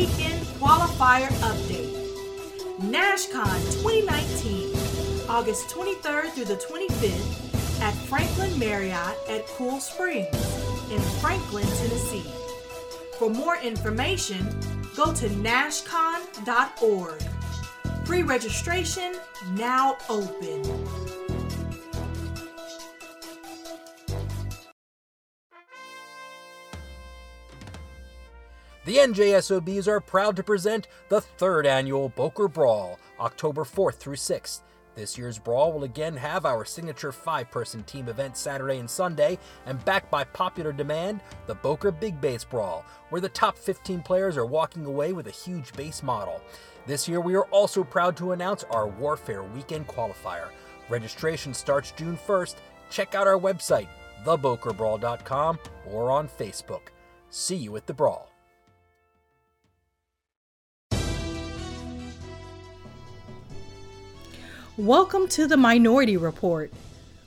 Weekend Qualifier Update. NashCon 2019, August 23rd through the 25th at Franklin Marriott at Cool Springs in Franklin, Tennessee. For more information, go to nashcon.org. Pre registration now open. The NJSOBs are proud to present the third annual Boker Brawl, October 4th through 6th. This year's Brawl will again have our signature five person team event Saturday and Sunday, and backed by popular demand, the Boker Big Base Brawl, where the top 15 players are walking away with a huge base model. This year, we are also proud to announce our Warfare Weekend Qualifier. Registration starts June 1st. Check out our website, thebokerbrawl.com, or on Facebook. See you at the Brawl. Welcome to the Minority Report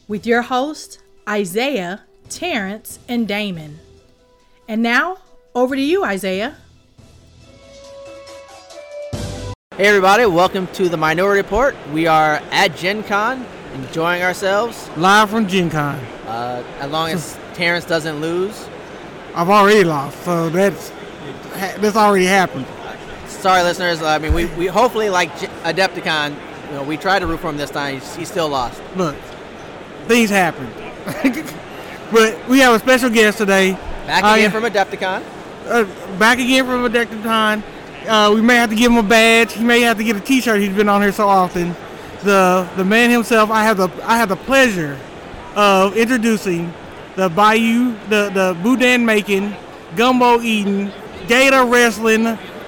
with your host, Isaiah, Terrence, and Damon. And now, over to you, Isaiah. Hey everybody, welcome to the Minority Report. We are at Gen Con, enjoying ourselves. Live from Gen Con. Uh, as long as Terrence doesn't lose. I've already lost, so that's that's already happened. Sorry, listeners. I mean, we, we hopefully like Adepticon you know, we tried to root for him this time. He's, he still lost. Look, things happen. but we have a special guest today. Back again uh, from Adepticon. Uh, back again from Adepticon. Uh, we may have to give him a badge. He may have to get a T-shirt. He's been on here so often. The the man himself. I have the I have the pleasure of introducing the Bayou, the the Boudin making, gumbo eating, gator wrestling,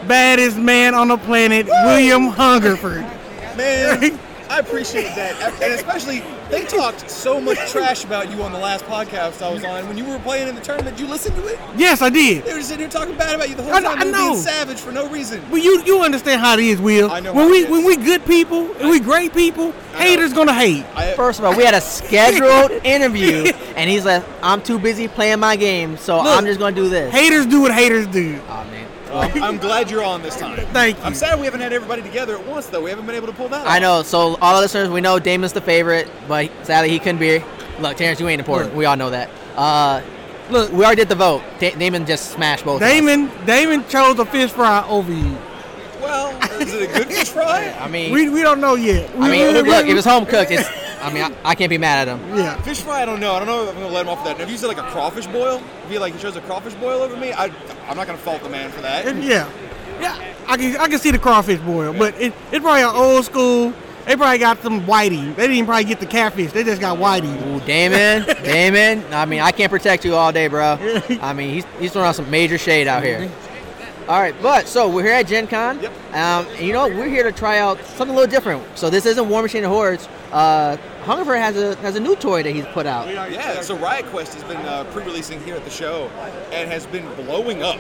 baddest man on the planet, William Hungerford. Man, I appreciate that. And especially, they talked so much trash about you on the last podcast I was on. When you were playing in the tournament, you listened to it? Yes, I did. They were sitting here talking bad about you the whole time. I, I know. Being savage for no reason. But you you understand how it is, Will. I know when we when we good people and we great people, haters gonna hate. I, First of all, we had a scheduled interview, and he's like, "I'm too busy playing my game, so Look, I'm just gonna do this." Haters do what haters do. Oh man. Well, I'm glad you're on this time. Thank you. I'm sad we haven't had everybody together at once, though. We haven't been able to pull that I off. know. So, all the listeners, we know Damon's the favorite, but sadly he couldn't be. Look, Terrence, you ain't important. Look. We all know that. Uh, look, we already did the vote. Da- Damon just smashed both. Damon, Damon chose a fish fry over you. Well, is it a good fish fry? I mean, we, we don't know yet. We, I mean, look, it was home cooked. It's I mean, I, I, can't be mad at him. Yeah. Fish fry, I don't know. I don't know if I'm gonna let him off that. If you said like a crawfish boil, if he like he chose a crawfish boil over me, I I'm not gonna fault the man for that. And yeah. Yeah, I can I can see the crawfish boil, but it, it's probably an old school. They probably got some whitey. They didn't probably get the catfish. They just got whitey. Ooh, Damon, Damon. I mean, I can't protect you all day, bro. I mean, he's he's throwing out some major shade out here. All right, but so we're here at Gen Con. Yep. Um, and you know, we're here to try out something a little different. So this isn't War Machine of Hordes. Uh, Hungerford has a has a new toy that he's put out. Yeah, so Riot Quest has been uh, pre-releasing here at the show and has been blowing up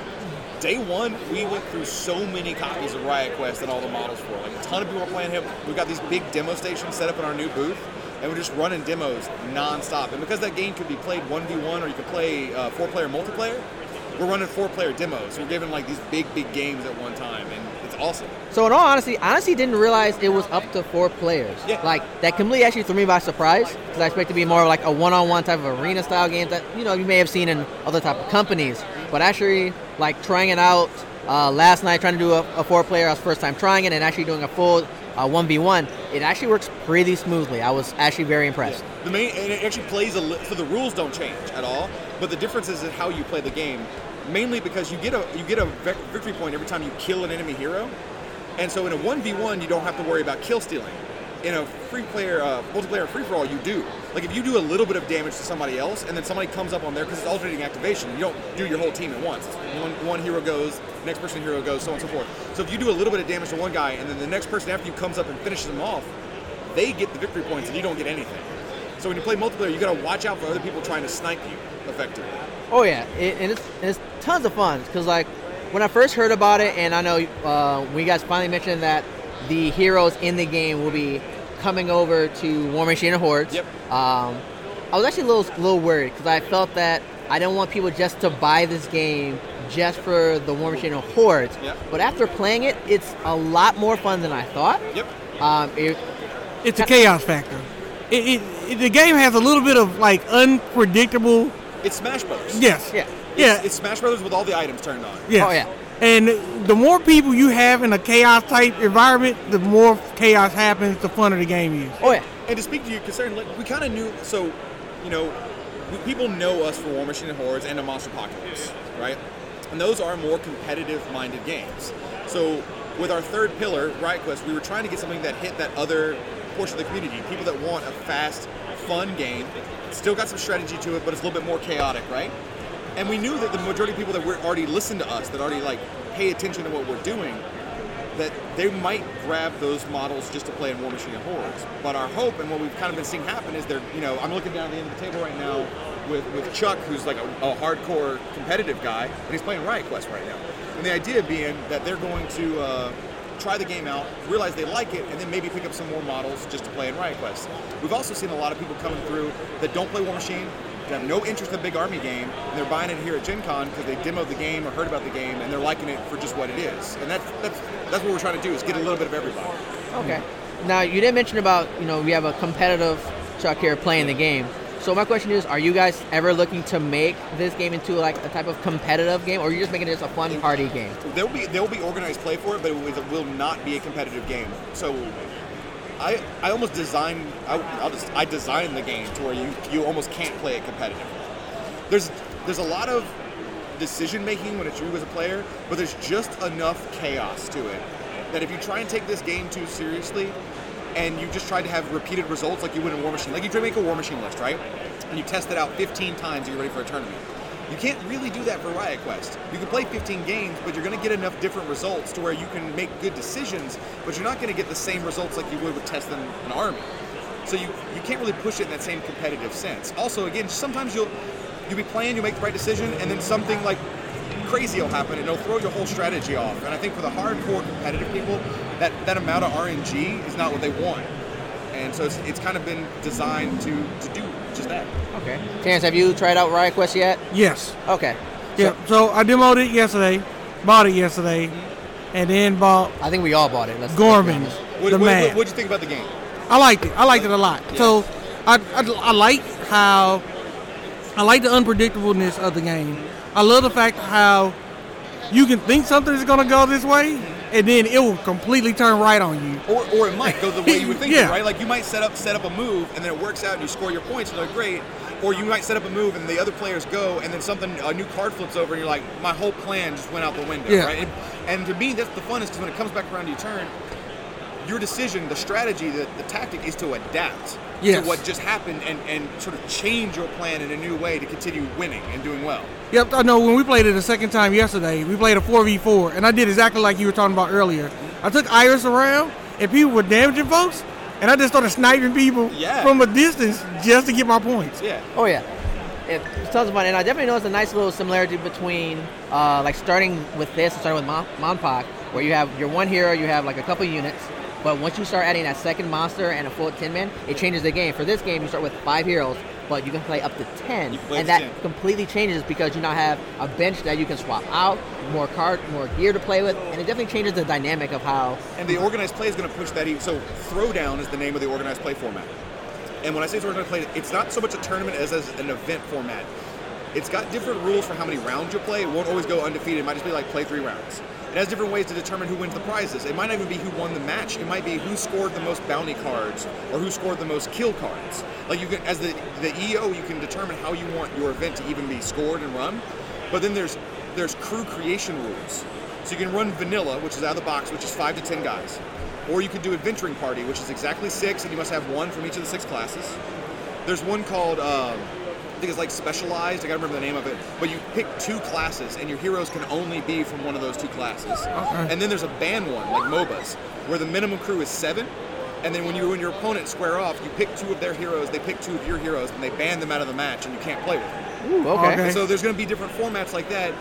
day one, we went through so many copies of Riot Quest and all the models for. Like a ton of people are playing him. We've got these big demo stations set up in our new booth, and we're just running demos nonstop. And because that game could be played 1v1 or you could play uh, four-player multiplayer, we're running four-player demos. we're giving like these big, big games at one time, and awesome. So in all honesty, I honestly didn't realize it was up to four players. Yeah. Like that completely actually threw me by surprise because I expect to be more like a one-on-one type of arena style game that you know you may have seen in other type of companies. But actually, like trying it out uh, last night, trying to do a, a four-player, I was first time trying it, and actually doing a full uh, one v one, it actually works pretty smoothly. I was actually very impressed. Yeah. The main and it actually plays a li- so the rules don't change at all, but the difference is in how you play the game. Mainly because you get a you get a victory point every time you kill an enemy hero, and so in a one v one you don't have to worry about kill stealing in a free player, uh, multiplayer free for all, you do. Like if you do a little bit of damage to somebody else, and then somebody comes up on there because it's alternating activation, you don't do your whole team at once. One, one hero goes, next person hero goes, so on and so forth. So if you do a little bit of damage to one guy, and then the next person after you comes up and finishes them off, they get the victory points, and you don't get anything. So when you play multiplayer, you got to watch out for other people trying to snipe you effectively. Oh yeah, it, and, it's, and it's tons of fun because like when I first heard about it, and I know uh, we guys finally mentioned that the heroes in the game will be coming over to War Machine and Hordes. Yep. Um, I was actually a little, little worried because I felt that I didn't want people just to buy this game just for the War Machine and Hordes. Yep. But after playing it, it's a lot more fun than I thought. Yep. Um, it, It's a chaos factor. It, it, it, the game has a little bit of like unpredictable. It's Smash Brothers. Yes. yeah. Yeah. It's Smash Brothers with all the items turned on. Yes. Oh, yeah. And the more people you have in a chaos type environment, the more chaos happens, the funner the game is. Oh yeah. And to speak to your concern, like we kind of knew. So, you know, we, people know us for War Machine and Hordes and a Monsterpocalypse, right? And those are more competitive-minded games. So, with our third pillar, Riot Quest, we were trying to get something that hit that other portion of the community. People that want a fast, fun game, still got some strategy to it, but it's a little bit more chaotic, right? And we knew that the majority of people that were already listen to us, that already like pay attention to what we're doing, that they might grab those models just to play in War Machine and Hordes. But our hope and what we've kind of been seeing happen is they're, you know, I'm looking down at the end of the table right now with, with Chuck, who's like a, a hardcore competitive guy, and he's playing Riot Quest right now. And the idea being that they're going to uh, try the game out, realize they like it, and then maybe pick up some more models just to play in Riot Quest. We've also seen a lot of people coming through that don't play War Machine, that have no interest in the big army game, and they're buying it here at Gen Con because they demoed the game or heard about the game, and they're liking it for just what it is. And that's that's that's what we're trying to do is get a little bit of everybody. Okay. Now you didn't mention about you know we have a competitive Chuck here playing the game. So my question is, are you guys ever looking to make this game into like a type of competitive game, or are you just making it just a fun party game? There'll be there'll be organized play for it, but it will- not be a competitive game. So. I, I almost designed I, I'll just I designed the game to where you, you almost can't play it competitively. There's there's a lot of decision making when it's you as a player, but there's just enough chaos to it that if you try and take this game too seriously and you just try to have repeated results like you would in War Machine, like you try to make a War Machine list, right? And you test it out 15 times and you're ready for a tournament. You can't really do that for Riot Quest. You can play 15 games, but you're going to get enough different results to where you can make good decisions, but you're not going to get the same results like you would with testing an army. So you, you can't really push it in that same competitive sense. Also, again, sometimes you'll you'll be playing, you'll make the right decision, and then something like crazy will happen, and it'll throw your whole strategy off. And I think for the hardcore competitive people, that, that amount of RNG is not what they want. And so it's, it's kind of been designed to, to do just that. Okay. Terrence, have you tried out Riot Quest yet? Yes. Okay. Yeah. So I demoed it yesterday, bought it yesterday, and then bought I think we all bought it. Let's, let's Gorman. What, the what, man. what, what'd you think about the game? I liked it. I liked it a lot. So I, I, I like how I like the unpredictableness of the game. I love the fact how you can think something is going to go this way, and then it will completely turn right on you. Or, or it might go the way you would think, Yeah. right? Like you might set up set up a move and then it works out and you score your points and they're great. Or you might set up a move and the other players go and then something a new card flips over and you're like, my whole plan just went out the window, Yeah. right? And, and to me, that's the funnest because when it comes back around to your turn, your decision, the strategy, the, the tactic is to adapt Yes. to what just happened and, and sort of change your plan in a new way to continue winning and doing well. Yep, I know. When we played it a second time yesterday, we played a 4v4, and I did exactly like you were talking about earlier. I took Iris around, and people were damaging folks, and I just started sniping people Yeah. from a distance just to get my points. Yeah. Oh yeah. It, it's tons of fun, and I definitely noticed a nice little similarity between, uh, like starting with this and starting with Mon- MonPoc, where you have your one hero, you have like a couple units, but once you start adding that second monster and a full 10 man, it changes the game. For this game, you start with five heroes, but you can play up to ten, You can play and that 10. completely changes because you now have a bench that you can swap out, more card, more gear to play with, and it definitely changes the dynamic of how. And the organized play is going to push that. Even, so Throwdown is the name of the organized play format. And when I say it's organized play, it's not so much a tournament as, as an event format. It's got different rules for how many rounds you play. It won't always go undefeated. It might just be like play three rounds. It has different ways to determine who wins the prizes. It might not even be who won the match. It might be who scored the most bounty cards or who scored the most kill cards. Like you can, as the the EO, you can determine how you want your event to even be scored and run. But then there's there's crew creation rules. So you can run vanilla, which is out of the box, which is five to ten guys, or you can do adventuring party, which is exactly six, and you must have one from each of the six classes. There's one called, um, I think it's like specialized. I gotta remember the name of it. But you pick two classes, and your heroes can only be from one of those two classes. And then there's a ban one, like MOBAs, where the minimum crew is seven. And then when you and your opponent square off, you pick two of their heroes, they pick two of your heroes, and they ban them out of the match, and you can't play with them. Ooh, okay. Okay. So there's going to be different formats like that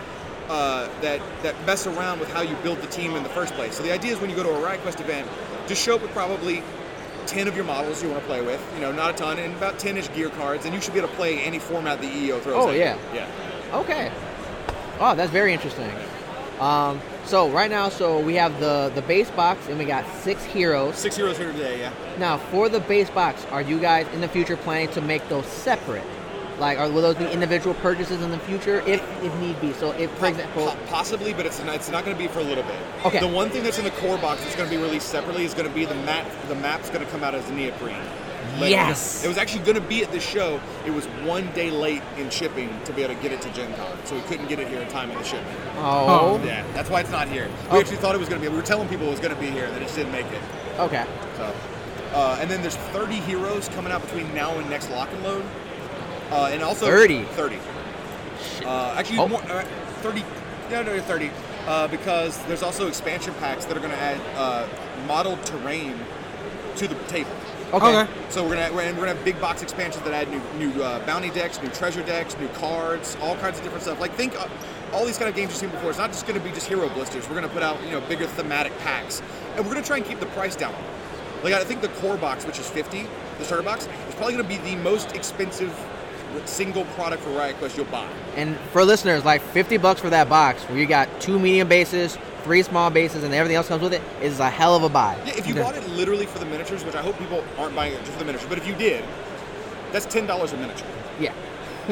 uh, that that mess around with how you build the team in the first place. So the idea is when you go to a Riot Quest event, just show up with probably 10 of your models you want to play with. You know, not a ton, and about 10-ish gear cards, and you should be able to play any format the EO throws. Oh, at you. yeah. yeah. Okay. Oh, that's very interesting. Um, so right now, so we have the the base box, and we got six heroes. Six heroes here today, yeah. Now, for the base box, are you guys in the future planning to make those separate? Like, are will those be individual purchases in the future, if if need be? So, if for example, Po- possibly, but it's not, it's not going to be for a little bit. Okay. The one thing that's in the core box that's going to be released separately is going to be the map. The map's going to come out as neoprene. Like, Yes. It was actually going to be at the show. It was one day late in shipping to be able to get it to Gen Con, so we couldn't get it here in time in the shipment. oh, Yeah, that's why it's not here. We Okay. actually thought it was going to be. We were telling people it was going to be here, and they just didn't make it. okay, So, uh, and then there's 30 heroes coming out between now and next lock and load. Uh, and also 30? 30. Uh, actually, Oh. more, uh, 30. No, no, 30. Uh, because there's also expansion packs that are going to add uh, modeled terrain to the table. okay, Okay. So we're gonna we're, and we're gonna have big box expansions that add new new uh, bounty decks, new treasure decks, new cards, all kinds of different stuff. Like think uh, all these kind of games you've seen before. It's not just gonna be just hero blisters. We're gonna put out you know bigger thematic packs, and we're gonna try and keep the price down. Like I think the core box, which is 50, the starter box, is probably gonna be the most expensive single product for Riot Quest you'll buy. And for listeners, like 50 bucks for that box, where you got two medium bases, three small bases, and everything else comes with it, is a hell of a buy. Yeah, if you bought it literally for the miniatures, which I hope people aren't buying it just for the miniatures, but if you did, that's ten dollars a miniature. Yeah.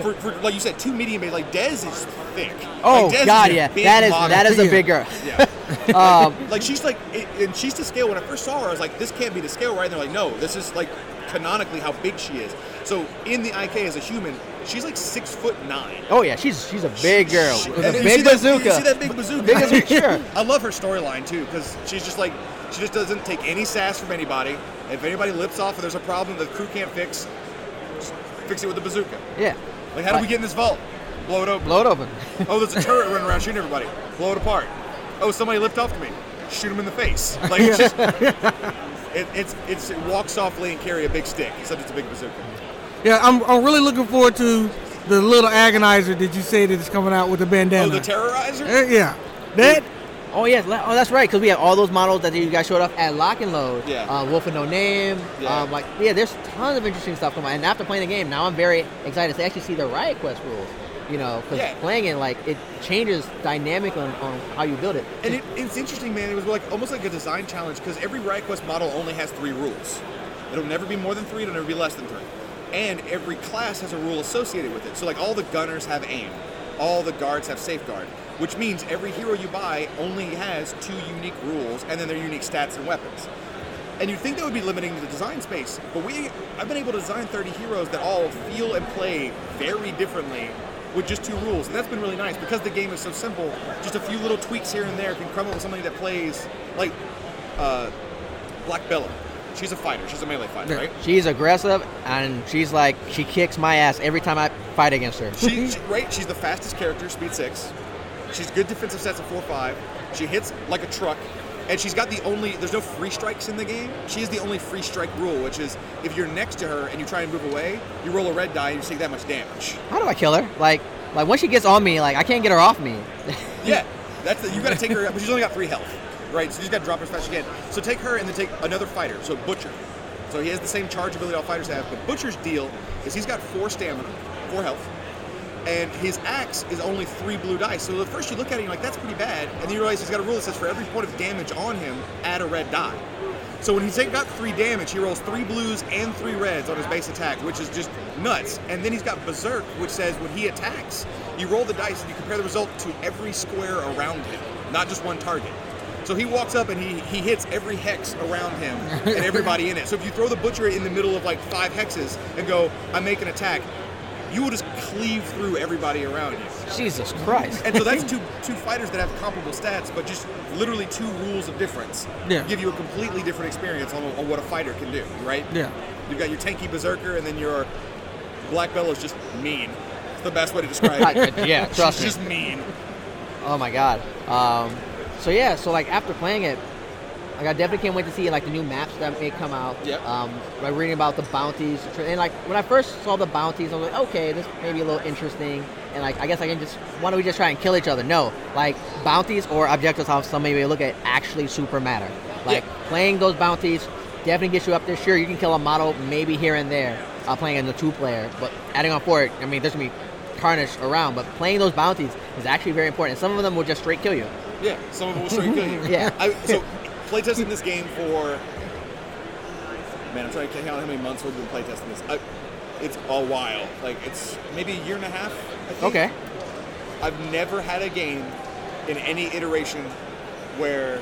For, for like you said, two medium bases. Like Dez is thick. Oh like, God, yeah, that is model. that is a big girl. Yeah. Um, like she's like, it, and she's to scale. When I first saw her, I was like, this can't be the scale, right? And they're like, no, this is like canonically how big she is. So in the IK as a human, she's like six foot nine. oh yeah, she's she's a big girl She- with and a you big see that- bazooka. you see that big bazooka? Big bazooka, sure. I love her storyline too, because she's just like, she just doesn't take any sass from anybody. If anybody lips off or there's a problem that the crew can't fix, just fix it with a bazooka. Yeah, Like, how do we get in this vault? Blow it open. blow it open. Oh, there's a turret running around shooting everybody. Blow it apart. Oh, somebody lipped off to me. Shoot him in the face. Like it's just, it, it's it's it walk softly and carry a big stick, except it's a big bazooka. Yeah, I'm, I'm really looking forward to the little agonizer that you say that is coming out with the bandana. Oh, the terrorizer. Eh, yeah, that Oh yes, oh that's right, because we have all those models that you guys showed off at Lock and Load. Yeah. Uh, Wolf with No Name. Yeah. Um, like yeah, there's tons of interesting stuff coming. out. And after playing the game, now I'm very excited to actually see the Riot Quest rules. You know, because Yeah. playing it like it changes dynamic on, on how you build it. And it, it's interesting, man. It was like almost like a design challenge because every Riot Quest model only has three rules. It'll never be more than three. It'll never be less than three. And every class has a rule associated with it. So like all the gunners have aim, all the guards have safeguard, which means every hero you buy only has two unique rules and then their unique stats and weapons. And you'd think that would be limiting the design space, but we I've been able to design 30 heroes that all feel and play very differently with just two rules, and that's been really nice because the game is so simple. Just a few little tweaks here and there can come up with something that plays like uh, Black Bella. She's a fighter. She's a melee fighter, right? She's aggressive and she's like she kicks my ass every time I fight against her. She, she right. She's the fastest character, speed six. She's good defensive sets of four five. She hits like a truck, and she's got the only. There's no free strikes in the game. She is the only free strike rule, which is if you're next to her and you try and move away, you roll a red die and you take that much damage. How do I kill her? Like like once she gets on me, like I can't get her off me. Yeah, that's the, you got to take her, but she's only got three health, right? So you just got to drop her as fast as can. So take her and then take another fighter, so Butcher. So he has the same charge ability all fighters have, but Butcher's deal is he's got four stamina, four health, and his axe is only three blue dice. So at first you look at it and you're like, that's pretty bad, and then you realize he's got a rule that says for every point of damage on him, add a red die. So when he's got three damage, he rolls three blues and three reds on his base attack, which is just nuts. And then he's got Berserk, which says when he attacks, you roll the dice and you compare the result to every square around him, not just one target. So he walks up and he, he hits every hex around him and everybody in it. So if you throw the butcher in the middle of like five hexes and go, I make an attack, you will just cleave through everybody around you. Jesus Christ. And so that's two two fighters that have comparable stats, but just literally two rules of difference. Yeah. Give you a completely different experience on, on what a fighter can do, right? Yeah. You've got your tanky berserker, and then your Black Bella is just mean. It's the best way to describe it. yeah, trust me. Just mean. Oh my god. Um, so yeah, so like after playing it, like I definitely can't wait to see like the new maps that may come out. Yep. Um, like reading about the bounties, and like when I first saw the bounties, I was like, okay, this may be a little interesting, and like I guess I can just why don't we just try and kill each other? No, like bounties or objectives, how some maybe look at actually super matter. Like Yeah. playing those bounties definitely gets you up there. Sure, you can kill a model maybe here and there, uh, playing in the two player, but adding on for it, I mean, there's gonna be carnage around. But playing those bounties is actually very important. And some of them will just straight kill you. Yeah, some of them will straight kill you. Yeah. I, so playtesting this game for man, I'm trying to count how many months we've been playtesting this. I, it's a while. Like it's maybe a year and a half. I think. Okay. I've never had a game in any iteration where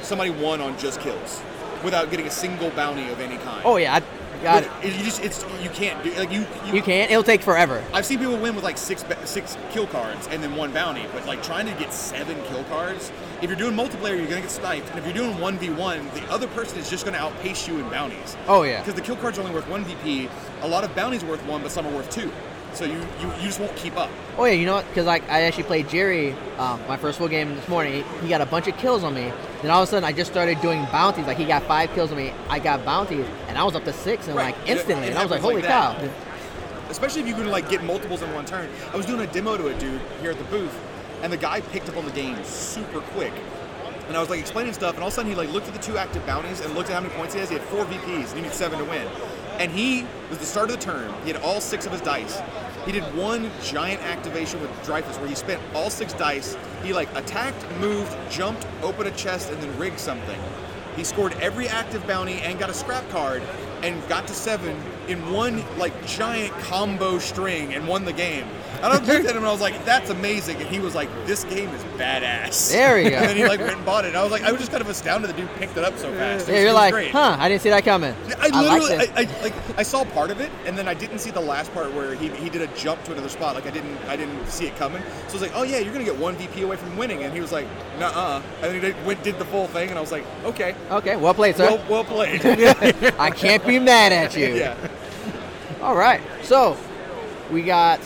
somebody won on just kills without getting a single bounty of any kind. Oh yeah, I got But it. you just it's you can't do like you you, You can. It'll take forever. I've seen people win with like six six kill cards and then one bounty, but like trying to get seven kill cards. If you're doing multiplayer, you're gonna get sniped, and if you're doing one v one, the other person is just gonna outpace you in bounties. Oh yeah. Because the kill card's only worth one VP. A lot of bounties are worth one, but some are worth two. So you you, you just won't keep up. Oh yeah, you know what? Because like I actually played Jerry, um, my first full game this morning. He, he got a bunch of kills on me. Then all of a sudden, I just started doing bounties. Like he got five kills on me, I got bounties, and I was up to six, and Right. like instantly. It and I was like, holy like cow! Especially if you can like get multiples in one turn. I was doing a demo to a dude here at the booth, and the guy picked up on the game super quick. And I was like explaining stuff, and all of a sudden he like looked at the two active bounties and looked at how many points he has. He had four VPs, and he needed seven to win. And he was the start of the turn. He had all six of his dice. He did one giant activation with Dreyfus where he spent all six dice. He like attacked, moved, jumped, opened a chest, and then rigged something. He scored every active bounty and got a scrap card and got to seven in one like giant combo string and won the game. And I looked at him and I was like, "That's amazing!" And he was like, "This game is badass." There we go. And then he like went and bought it. And I was like, I was just kind of astounded the dude picked it up so fast. It Yeah, was- you're like, great. huh? I didn't see that coming. I literally, I, this. I, like, I saw part of it, and then I didn't see the last part where he, he did a jump to another spot. Like I didn't, I didn't see it coming. So I was like, oh yeah, you're gonna get one VP away from winning, and he was like, nuh-uh. And then he did, went did the full thing, and I was like, okay, okay, well played, sir. well, well played. I can't be mad at you. yeah, All right. So we got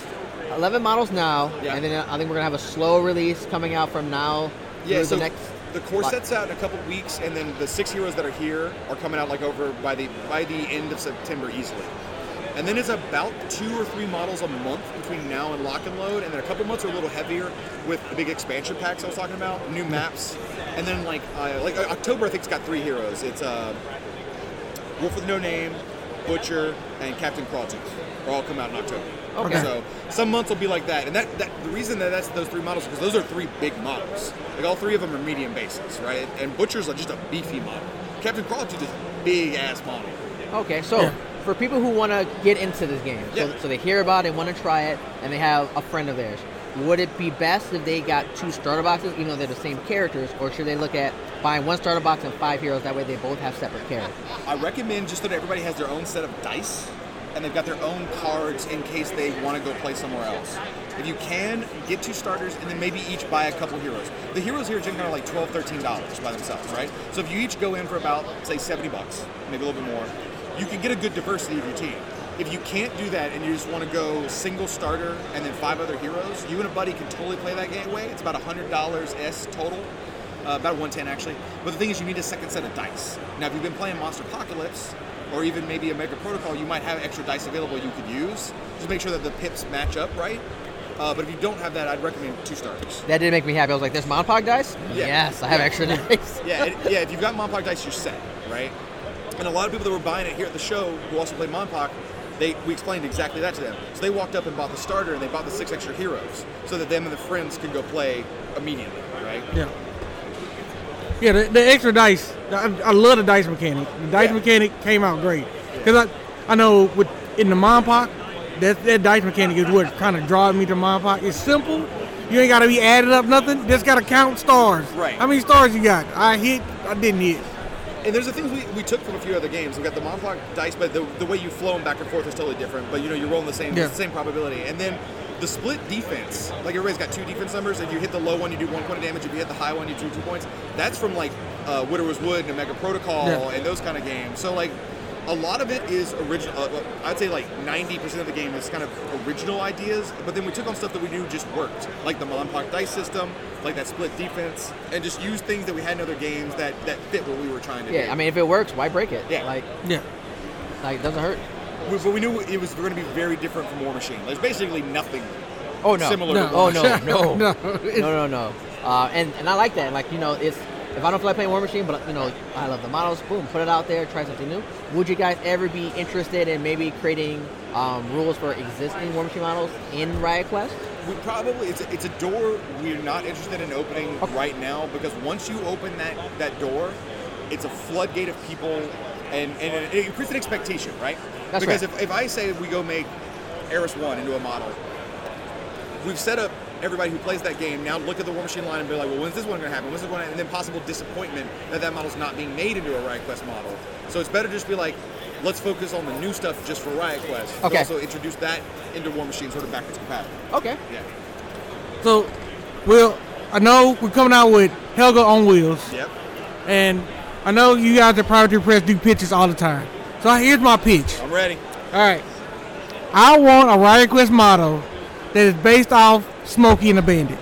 11 models now, Yeah. and then I think we're gonna have a slow release coming out from now yeah. So the next. the core set's out in a couple weeks, and then the six heroes that are here are coming out like over by the by the end of September easily. And then it's about two or three models a month between now and lock and load, and then a couple months are a little heavier with the big expansion packs I was talking about, new maps, and then like uh, like uh, October I think it's got three heroes. It's uh, Wolf with No Name, Butcher, and Captain Crawtooth are all come out in October. Okay. So some months will be like that, and that, that the reason that that's those three models because those are three big models. Like all three of them are medium bases, right? And Butcher's like just a beefy model. Captain Crawtooth is a big ass model. Okay, so for people who want to get into this game, so, Yeah. so they hear about it, want to try it, and they have a friend of theirs, would it be best if they got two starter boxes, even though they're the same characters, or should they look at buying one starter box and five heroes? That way they both have separate characters. I recommend just that everybody has their own set of dice and they've got their own cards in case they want to go play somewhere else. If you can, get two starters and then maybe each buy a couple heroes. The heroes here are generally like $12, $13 by themselves, right? So if you each go in for about, say, 70 bucks, maybe a little bit more, you can get a good diversity of your team. If you can't do that and you just want to go single starter and then five other heroes, you and a buddy can totally play that game way. It's about $100 S total uh, about 110 actually. But the thing is, you need a second set of dice. Now, if you've been playing Monsterpocalypse, or even maybe a Mega Protocol, you might have extra dice available you could use. Just make sure that the pips match up right. Uh, but if you don't have that, I'd recommend two starters. That did make me happy. I was like, "There's MonPoc dice? Yeah. Yes, I have Yeah. extra dice." Yeah, it, yeah. If you've got MonPoc dice, you're set, right? And a lot of people that were buying it here at the show who also play MonPoc, they we explained exactly that to them. So they walked up and bought the starter and they bought the six extra heroes so that them and the friends could go play immediately, right? Yeah. Yeah, the, the extra dice. I, I love the dice mechanic. The dice Yeah. mechanic came out great. Cause I, I know with in the MonPoc, that that dice mechanic is what kind of draws me to MonPoc. It's simple. You ain't gotta be added up nothing. Just gotta count stars. Right. How many stars you got? I hit. I didn't hit. And there's the things we, we took from a few other games. We got the MonPoc dice, but the, the way you flow them back and forth is totally different. But you know, you're rolling the same Yeah. same probability. And then the split defense, like everybody's got two defense numbers. If you hit the low one, you do one point of damage. If you hit the high one, you do two points. That's from like uh, Widower's Wood and Mega Protocol Yeah. and those kind of games. So like a lot of it is original. Uh, I'd say like 90% of the game is kind of original ideas. But then we took on stuff that we knew just worked, like the MonPoc dice system, like that split defense, and just use things that we had in other games that that fit what we were trying to do. Yeah, I mean, if it works, why break it? Yeah. Like, Yeah. like it doesn't hurt. We- But we knew it was going to be very different from War Machine. There's basically nothing Oh no. similar No. to Oh no, no, No. no, no, no. Uh, and and I like that. Like you know, it's if I don't feel like playing War Machine, but you know I love the models, boom, put it out there, try something new. Would you guys ever be interested in maybe creating um, rules for existing War Machine models in Riot Quest? We probably it's a, it's a door we're not interested in opening right now because once you open that that door, it's a floodgate of people, and and it, creates an expectation, right? That's because right. if, if I say we go make Eiryss One into a model, we've set up everybody who plays that game now look at the War Machine line and be like, well, when's this one going to happen? When's this one? And then possible disappointment that that model's not being made into a Riot Quest model. So it's better just be like, let's focus on the new stuff just for Riot Quest. Okay. Also introduce that into War Machine sort of backwards compatible. Okay. Yeah. So, Will, I know we're coming out with Helga on wheels, Yep. and I know you guys at Privateer Press do pitches all the time. So here's my pitch. I'm ready. All right, I want a Riot Quest model that is based off Smokey and the Bandit.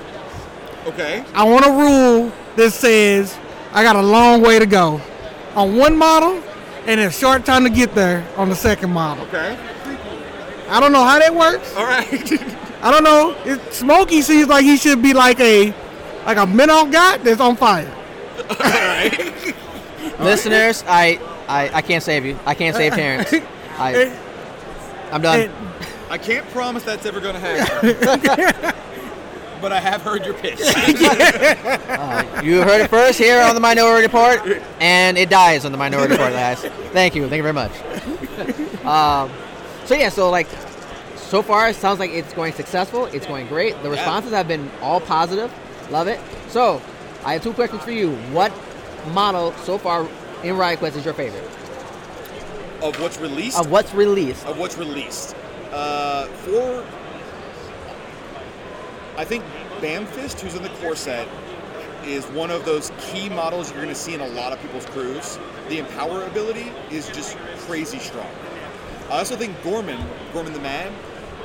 Okay. I want a rule that says I got a long way to go on one model and a short time to get there on the second model. Okay. I don't know how that works. All right. I don't know. It, Smokey seems like he should be like a like a minnow guy that's on fire. All right. Listeners, I, I I can't save you. I can't save Terrence. I I'm done. I can't promise that's ever going to happen. but I have heard your pitch. You heard it first here on the Minority Report, and it dies on the Minority Report, guys. Thank you. Thank you very much. Um, so yeah, so like, so far it sounds like it's going successful. It's going great. The responses have been all positive. Love it. So, I have two questions for you. What model so far in Riot Quest is your favorite of what's released? of what's released? of what's released. Uh, for I think Bamfist, who's in the core set, is one of those key models you're going to see in a lot of people's crews. The empower ability is just crazy strong. I also think Gorman, Gorman the Man,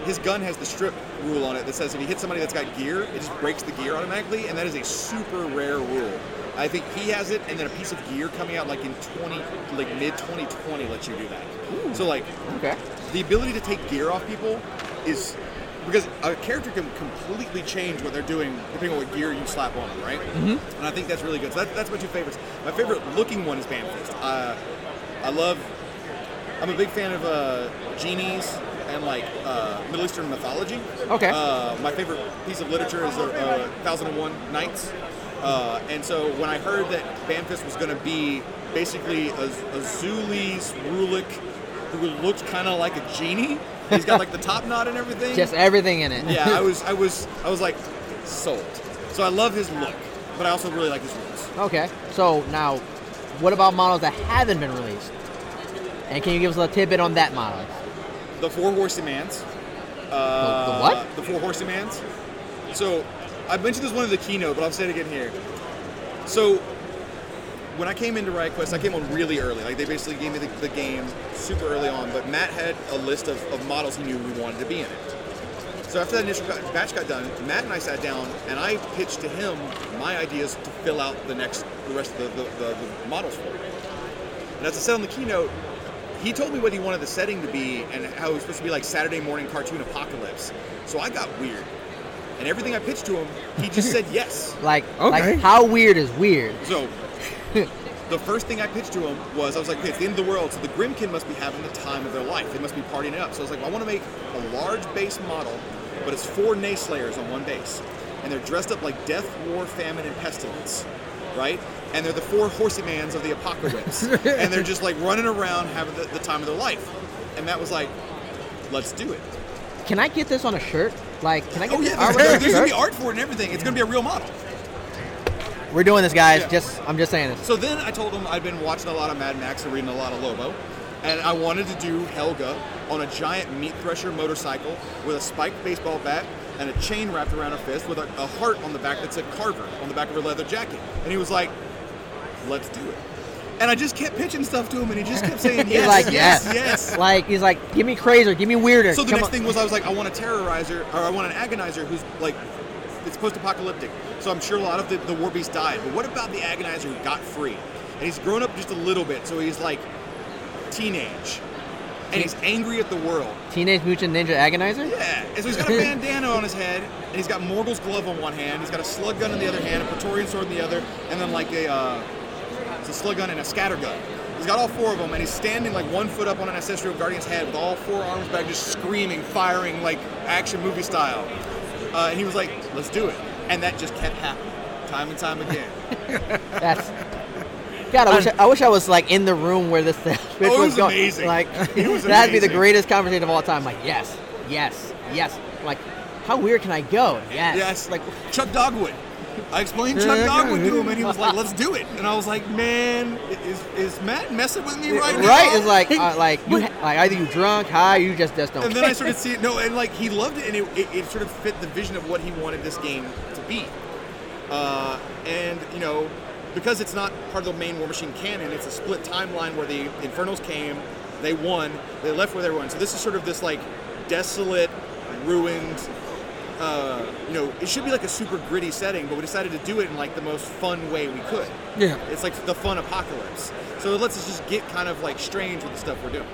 his gun has the strip rule on it that says if he hits somebody that's got gear, it just breaks the gear automatically, and that is a super rare rule. I think he has it, and then a piece of gear coming out like in 20, like mid 2020 lets you do that. So like Okay. the ability to take gear off people is because a character can completely change what they're doing depending on what gear you slap on them, right? Mm-hmm. And I think that's really good. So that, that's my two favorites. My favorite looking one is Bamfist. Uh, I love. I'm a big fan of uh, genies and like uh, Middle Eastern mythology. Okay. Uh, my favorite piece of literature is uh, uh, Thousand and One Nights. Uh, and so when I heard that Bamfist was going to be basically a, a Zuli's Rulik who looked kind of like a genie, he's got like the top knot and everything. Just everything in it. yeah, I was, I was, I was like sold. So I love his look, but I also really like his rules. Okay. So now, what about models that haven't been released? And can you give us a little tidbit on that model? The four horsey mans. The- Uh, the what? The four horsey mans. So I mentioned this one in the keynote, but I'll say it again here. So when I came into Riot Quest, I came on really early. Like they basically gave me the, the game super early on. But Matt had a list of, of models he knew we wanted to be in it. So after that initial batch got done, Matt and I sat down and I pitched to him my ideas to fill out the next the rest of the, the, the, the models for. And as I said on the keynote, he told me what he wanted the setting to be and how it was supposed to be like Saturday morning cartoon apocalypse. So I got weird. And everything I pitched to him, he just said yes. Like, Okay. like how weird is weird? So the first thing I pitched to him was I was like, okay, it's the end of the world, so the Grymkin must be having the time of their life. They must be partying it up. So I was like, I want to make a large base model, but it's four Nayslayers on one base. And they're dressed up like death, war, famine, and pestilence. Right? And they're the four horsey mans of the apocalypse. and they're just like running around having the, the time of their life. And Matt was like, let's do it. Can I get this on a shirt? Like, can I get Oh yeah, art there's, on a there's gonna be art for it and everything. It's gonna be a real model. We're doing this, guys. Yeah. Just, I'm just saying this. So then I told him I'd been watching a lot of Mad Max and reading a lot of Lobo, and I wanted to do Helga on a giant meat thresher motorcycle with a spiked baseball bat and a chain wrapped around her fist with a, a heart on the back that said Carver on the back of her leather jacket. And he was like, "Let's do it." And I just kept pitching stuff to him, and he just kept saying He's yes, like, yes, yes. yes. Like, he's like, give me crazier, give me weirder. So the Come next on. thing was I was like, I want a terrorizer, or I want an agonizer who's like, it's post-apocalyptic. So I'm sure a lot of the, the war beasts died. But what about the agonizer who got free? And he's grown up just a little bit, so he's like teenage. and he's angry at the world. Teenage Mutant Ninja Agonizer. Yeah, and so he's got a bandana on his head, and he's got Morghoul's glove on one hand, he's got a slug gun in the other hand, a Praetorian sword in the other, and then like a, uh, it's a slug gun and a scatter gun. He's got all four of them, and he's standing like one foot up on an ancestral guardian's head with all four arms back, just screaming, firing like action movie style. Uh, and he was like, "Let's do it," and that just kept happening, time and time again. That's. God, I wish I, I wish I was like in the room where this pitch Oh, was was going. amazing. Like was that'd be the greatest conversation of all time. Like yes, yes, yes. Like how weird can I go? Yes. Yes, Like Chuck Dogwood. I explained Yeah, Chuck yeah, Dogwood yeah. to him, and he was like, "Let's do it." And I was like, "Man, is, is Matt messing with me right, now?" right? It's like uh, like you ha- like either you drunk, high, you just just don't. And then I care. started seeing no, and like he loved it, and it, it, it sort of fit the vision of what he wanted this game to be. Uh, and you know, because it's not part of the main War Machine canon, it's a split timeline where the Infernals came, they won, they left with everyone. So this is sort of this like desolate, ruined. Uh, you know, it should be like a super gritty setting, but we decided to do it in like the most fun way we could. Yeah. It's like the fun apocalypse. So it lets us just get kind of like strange with the stuff we're doing.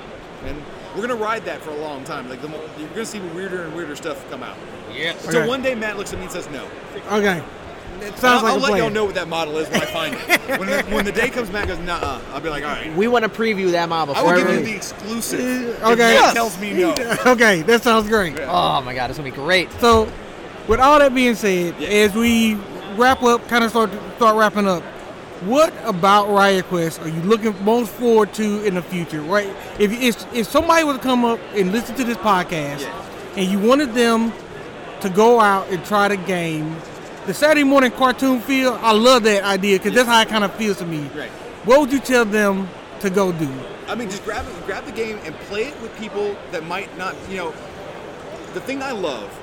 And we're gonna ride that for a long time. Like the, you're gonna see weirder and weirder stuff come out. yes. Until Okay. one day Matt looks at me and says no. Okay. It sounds I'll, like I'll a let plan. y'all know what that model is when I find it. when, the, when the day comes, Matt goes, nah. I'll be like, all right. We want to preview that model. I will give you the exclusive. Uh, If okay. Yes. tells me no. okay, that sounds great. Oh my god, it's gonna be great. So, with all that being said, Yeah. as we wrap up, kind of start start wrapping up, what about Riot Quest are you looking most forward to in the future? Right? If if, if somebody were to come up and listen to this podcast, Yeah. and you wanted them to go out and try the game, the Saturday morning cartoon feel, I love that idea because that's how it kind of feels to me. Right. What would you tell them to go do? I mean, just grab it, grab the game and play it with people that might not, you know. The thing I love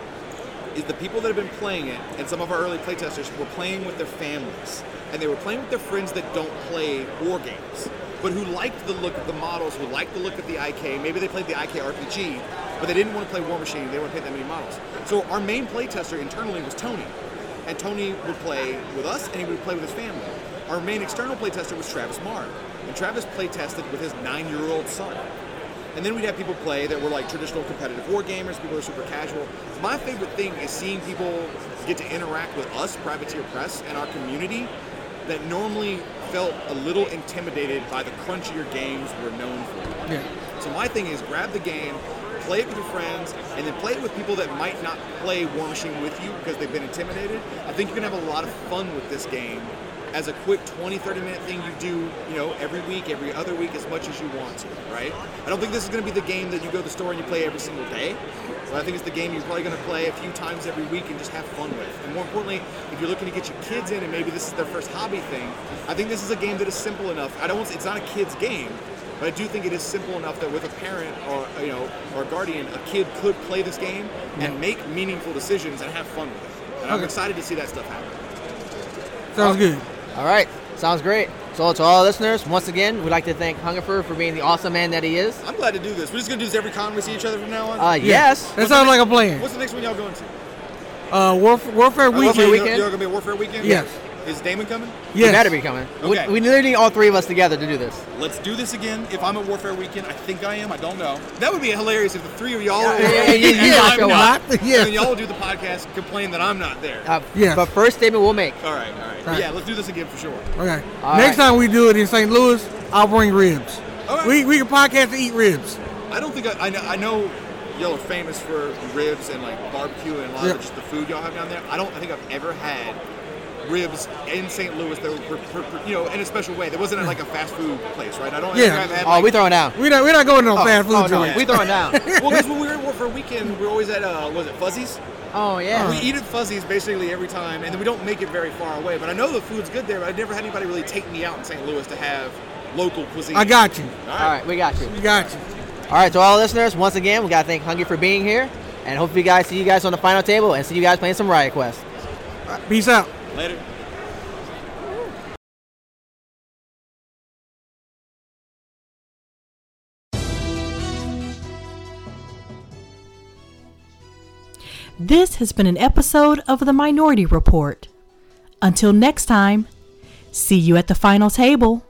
is the people that have been playing it, and some of our early playtesters were playing with their families, and they were playing with their friends that don't play war games, but who liked the look of the models, who liked the look of the IK. Maybe they played the IK RPG, but they didn't want to play War Machine. They didn't want to play that many models. So our main playtester internally was Tony, and Tony would play with us, and he would play with his family. Our main external playtester was Travis Marr, and Travis playtested with his nine-year-old son. And then we'd have people play that were like traditional competitive war gamers, people are super casual. My favorite thing is seeing people get to interact with us, Privateer Press, and our community that normally felt a little intimidated by the crunchier games we're known for. Yeah. So my thing is grab the game, play it with your friends, and then play it with people that might not play War Machine with you because they've been intimidated. I think you're gonna have a lot of fun with this game as a quick 20, 30 minute thing you do, you know, every week, every other week, as much as you want to, right? I don't think this is gonna be the game that you go to the store and you play every single day. But I think it's the game you're probably gonna play a few times every week and just have fun with. And more importantly, if you're looking to get your kids in and maybe this is their first hobby thing, I think this is a game that is simple enough. I don't want to, it's not a kid's game, but I do think it is simple enough that with a parent or you know or a guardian, a kid could play this game and make meaningful decisions and have fun with it. And I'm Okay. excited to see that stuff happen. Sounds good. All right, sounds great. So to all our listeners, once again, we'd like to thank Hungerford for being the awesome man that he is. I'm glad to do this. We're just gonna do this every con we see each other from now on. Uh, Yeah. yes. That sounds like a plan. What's the next one y'all going to? Uh, Warf- Warfare Weekend. Warfare Weekend? You're, you're gonna be a Warfare weekend. Yes. Is Damon coming? We Yes. better be coming. We- Okay. We, literally need all three of us together to do this. Let's do this again. If I'm at Warfare Weekend, I think I am. I don't know. That would be hilarious if the three of y'all are Yeah, yeah, yeah, and yeah, I'm show not. Yeah. And then y'all will do the podcast, and complain that I'm not there. Uh, Yes. But first statement we'll make. all right, all right. Right. Yeah, let's do this again for sure. Okay. All Next right. time we do it in St. Louis, I'll bring ribs. All right. We we can podcast to eat ribs. I don't think I, I, know, I know y'all are famous for ribs and like barbecue and a lot Yeah. of just the food y'all have down there. I don't I think I've ever had ribs in St. Louis that were, per, per, per- you know, in a special way. There wasn't like a fast food place, right? I don't Yeah. think I've had Oh, like, we throwing down. We not we not going to no Oh, fast food oh, no, joint. we throwing down. well, because when we were at War for a weekend, we are always at uh, was it Fuzzies? Oh yeah. We eat at Fuzzies basically every time, and then we don't make it very far away. But I know the food's good there. But I never had anybody really take me out in St. Louis to have local cuisine. I got you. All All right. right, we got you. We got you. All right, to all listeners, once again, we gotta thank Hungry for being here, and hope you guys see you guys on the final table and see you guys playing some Riot Quest. Peace out. Later. This has been an episode of The Minority Report. Until next time, see you at the final table.